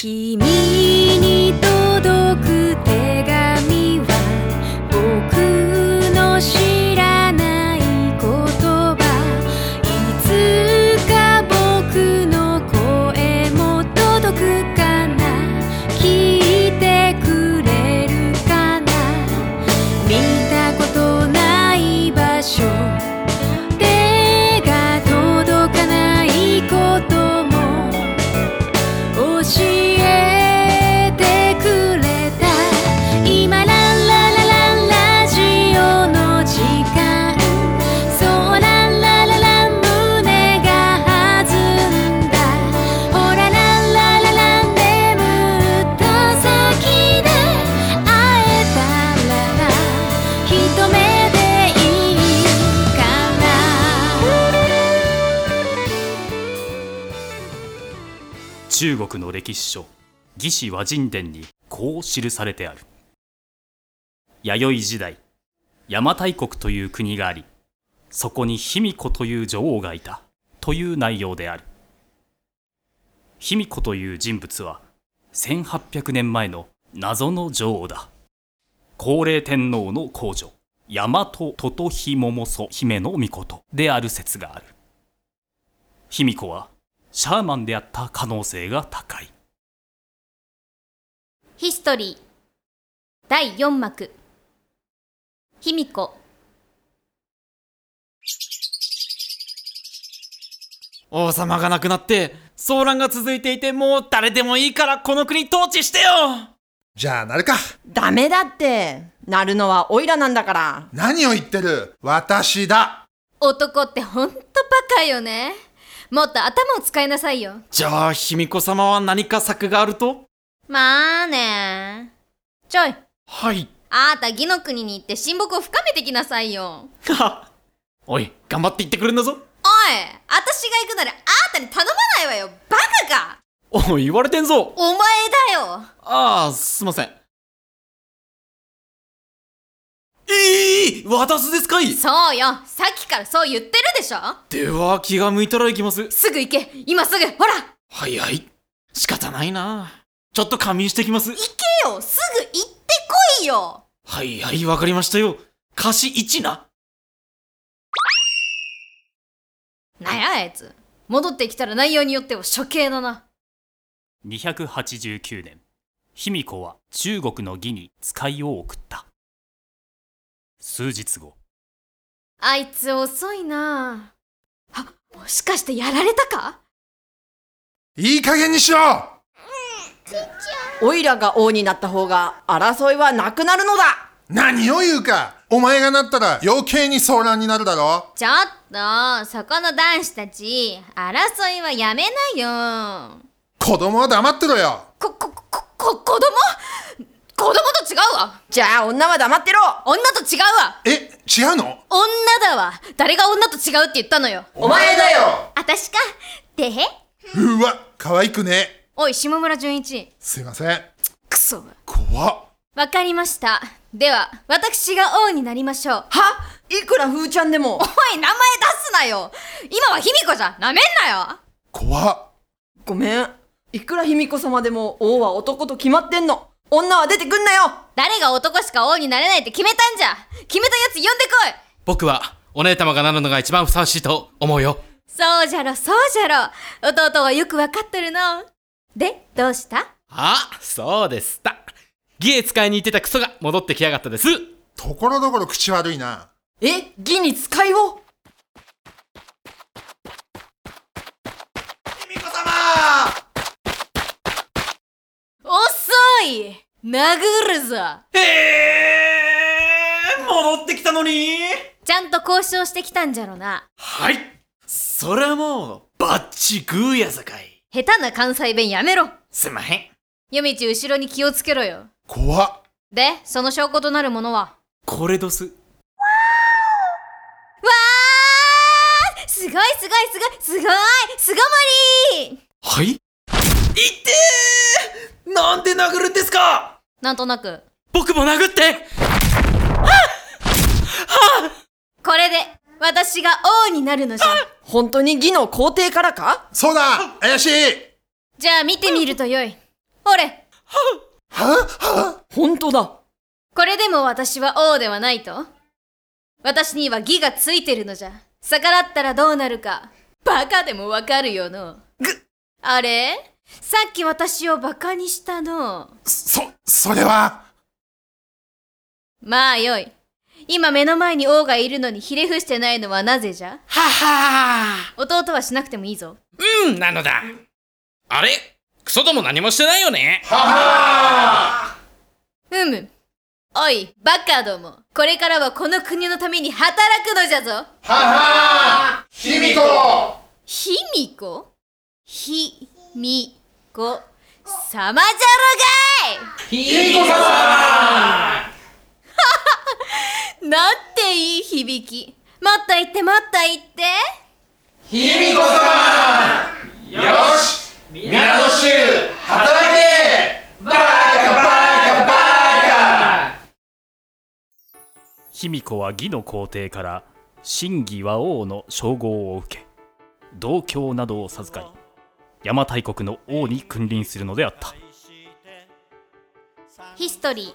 君中国の歴史書魏志倭人伝にこう記されてある。弥生時代邪馬台国という国がありそこに卑弥呼という女王がいたという内容である。卑弥呼という人物は1800年前の謎の女王だ。高齢天皇の皇女大和トトヒモモソ姫の御事である説がある。卑弥呼はシャーマンであった可能性が高い。ヒストリー。第4幕。卑弥呼王様が亡くなって、騒乱が続いていて、もう誰でもいいからこの国統治してよ。じゃあなるか。ダメだって。なるのはオイラなんだから。何を言ってる。私だ。男ってほんとバカよねもっと頭を使いなさいよ。じゃあ、卑弥呼様は何か策があると？まあね。ちょい。はい。あーた義の国に行って親睦を深めてきなさいよ。は はおい、頑張って行ってくるんだぞ。おい私が行くならあーたに頼まないわよバカかおい、言われてんぞ。お前だよ。ああ、すいません。ええ渡すですかいそうよさっきからそう言ってるでしょでは、気が向いたら行きます。すぐ行け今すぐほらはいはい。仕方ないな。ちょっと仮眠してきます。行けよすぐ行ってこいよはいはい、わかりましたよ。貸し1な。なんやあいつ戻ってきたら内容によっては処刑だな289年卑弥呼は中国の義に使いを送った数日後。あいつ遅いな。あもしかしてやられたか？いい加減にしろ！オイラが王になった方が争いはなくなるのだ。何を言うか！お前がなったら余計に騒乱になるだろ？ちょっとそこの男子たち争いはやめなよ。子供は黙ってろよ。ここここ子供？子供と違うわ。じゃあ女は黙ってろ。女と違うわ。え違うの？女だわ。誰が女と違うって言ったのよ。お前だよ。私か？てへ？うわ可愛くね。おい下村純一。すいません。クソ怖っ。わかりました。では私が王になりましょう。は？いくらふーちゃんでも。おい名前出すなよ。今は卑弥呼じゃなめんなよ。怖っ。ごめん。いくら卑弥呼様でも王は男と決まってんの女は出てくんなよ。誰が男しか王になれないって決めたんじゃ。決めたやつ呼んでこい。僕はお姉様がなるのが一番ふさわしいと思うよ。そうじゃろそうじゃろ。弟はよくわかっとるの。でどうした？あそうでした。義へ使いに行ってたクソが戻ってきやがったです。ところどころ口悪いな。え義に使いを？い。殴るぞ。へえ戻ってきたのに。ちゃんと交渉してきたんじゃろな。はい。そりゃもうバッチグーやさかい。下手な関西弁やめろ。すんまへん。夜道後ろに気をつけろよ。怖っ。でその証拠となるものは？これどす。わー！すごいすごいすごいすごいすごまりはいい？ってーなんで殴るんですか？なんとなく。僕も殴って。これで私が王になるのじゃ。本当に義の皇帝からか？そうだ。怪しい。じゃあ見てみるとよい。ほれ。は？は？本当だ。これでも私は王ではないと？私には義がついてるのじゃ。逆らったらどうなるか。バカでもわかるよの。あれ？さっき私をバカにしたの。そ、それは。まあよい。今目の前に王がいるのにひれ伏してないのはなぜじゃ？はは弟はしなくてもいいぞ。うんなのだ。あれ？クソども何もしてないよね。うむ。おいバカども。これからはこの国のために働くのじゃぞ。卑弥呼。ひみこひみこ様じゃろがい！卑弥呼様なんていい響き。もっと言ってもっと言って。卑弥呼様。よし皆の衆働けバカバカバカ卑弥呼は義の皇帝から真偽和王の称号を受け同郷などを授かり邪馬台国の王に君臨するのであった。ヒストリー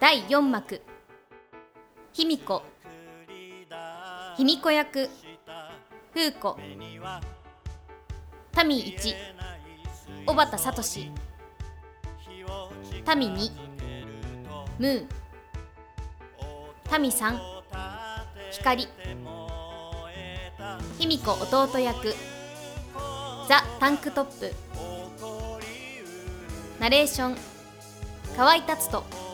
第4幕。卑弥呼。卑弥呼役。風子。民1小畑聡。民2ムー。民3光。卑弥呼弟役。ザ・タンクトップ。ナレーション河合達人。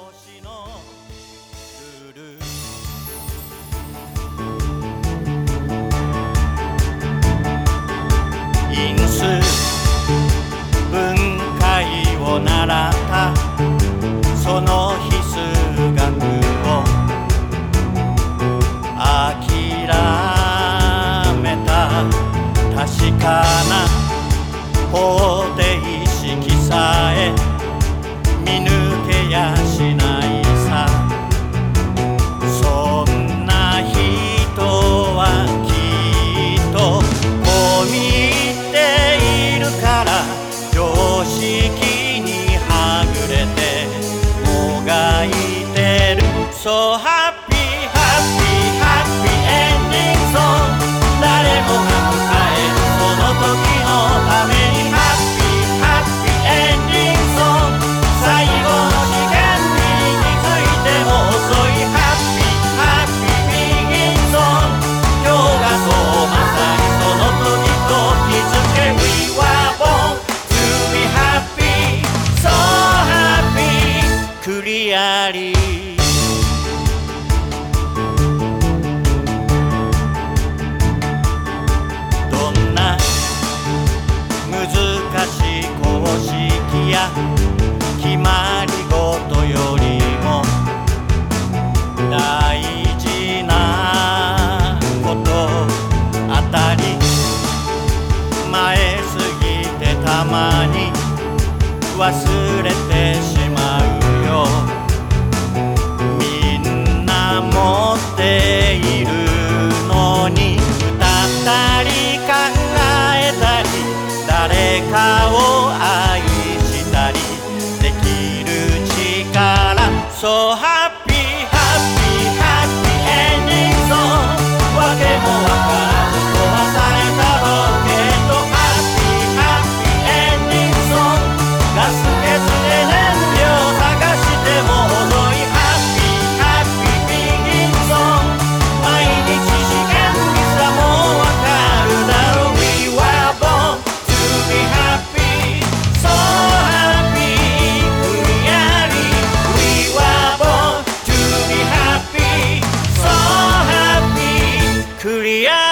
Julia.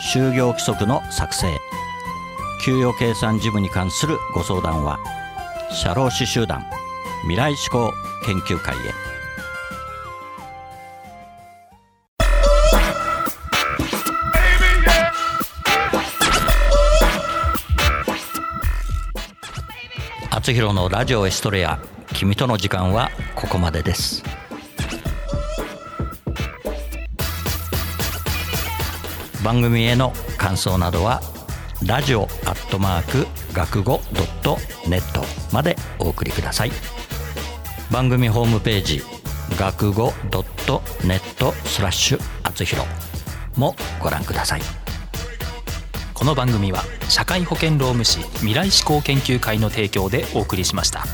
就業規則の作成。給与計算事務に関するご相談は社労士集団未来志向研究会へ。厚弘のラジオエストレア君との時間はここまでです。番組への感想などはラジオアットマーク学語ドットネットまでお送りください番組ホームページ学語ドットネットスラッシュ厚弘もご覧くださいこの番組は社会保険労務士未来志向研究会の提供でお送りしました。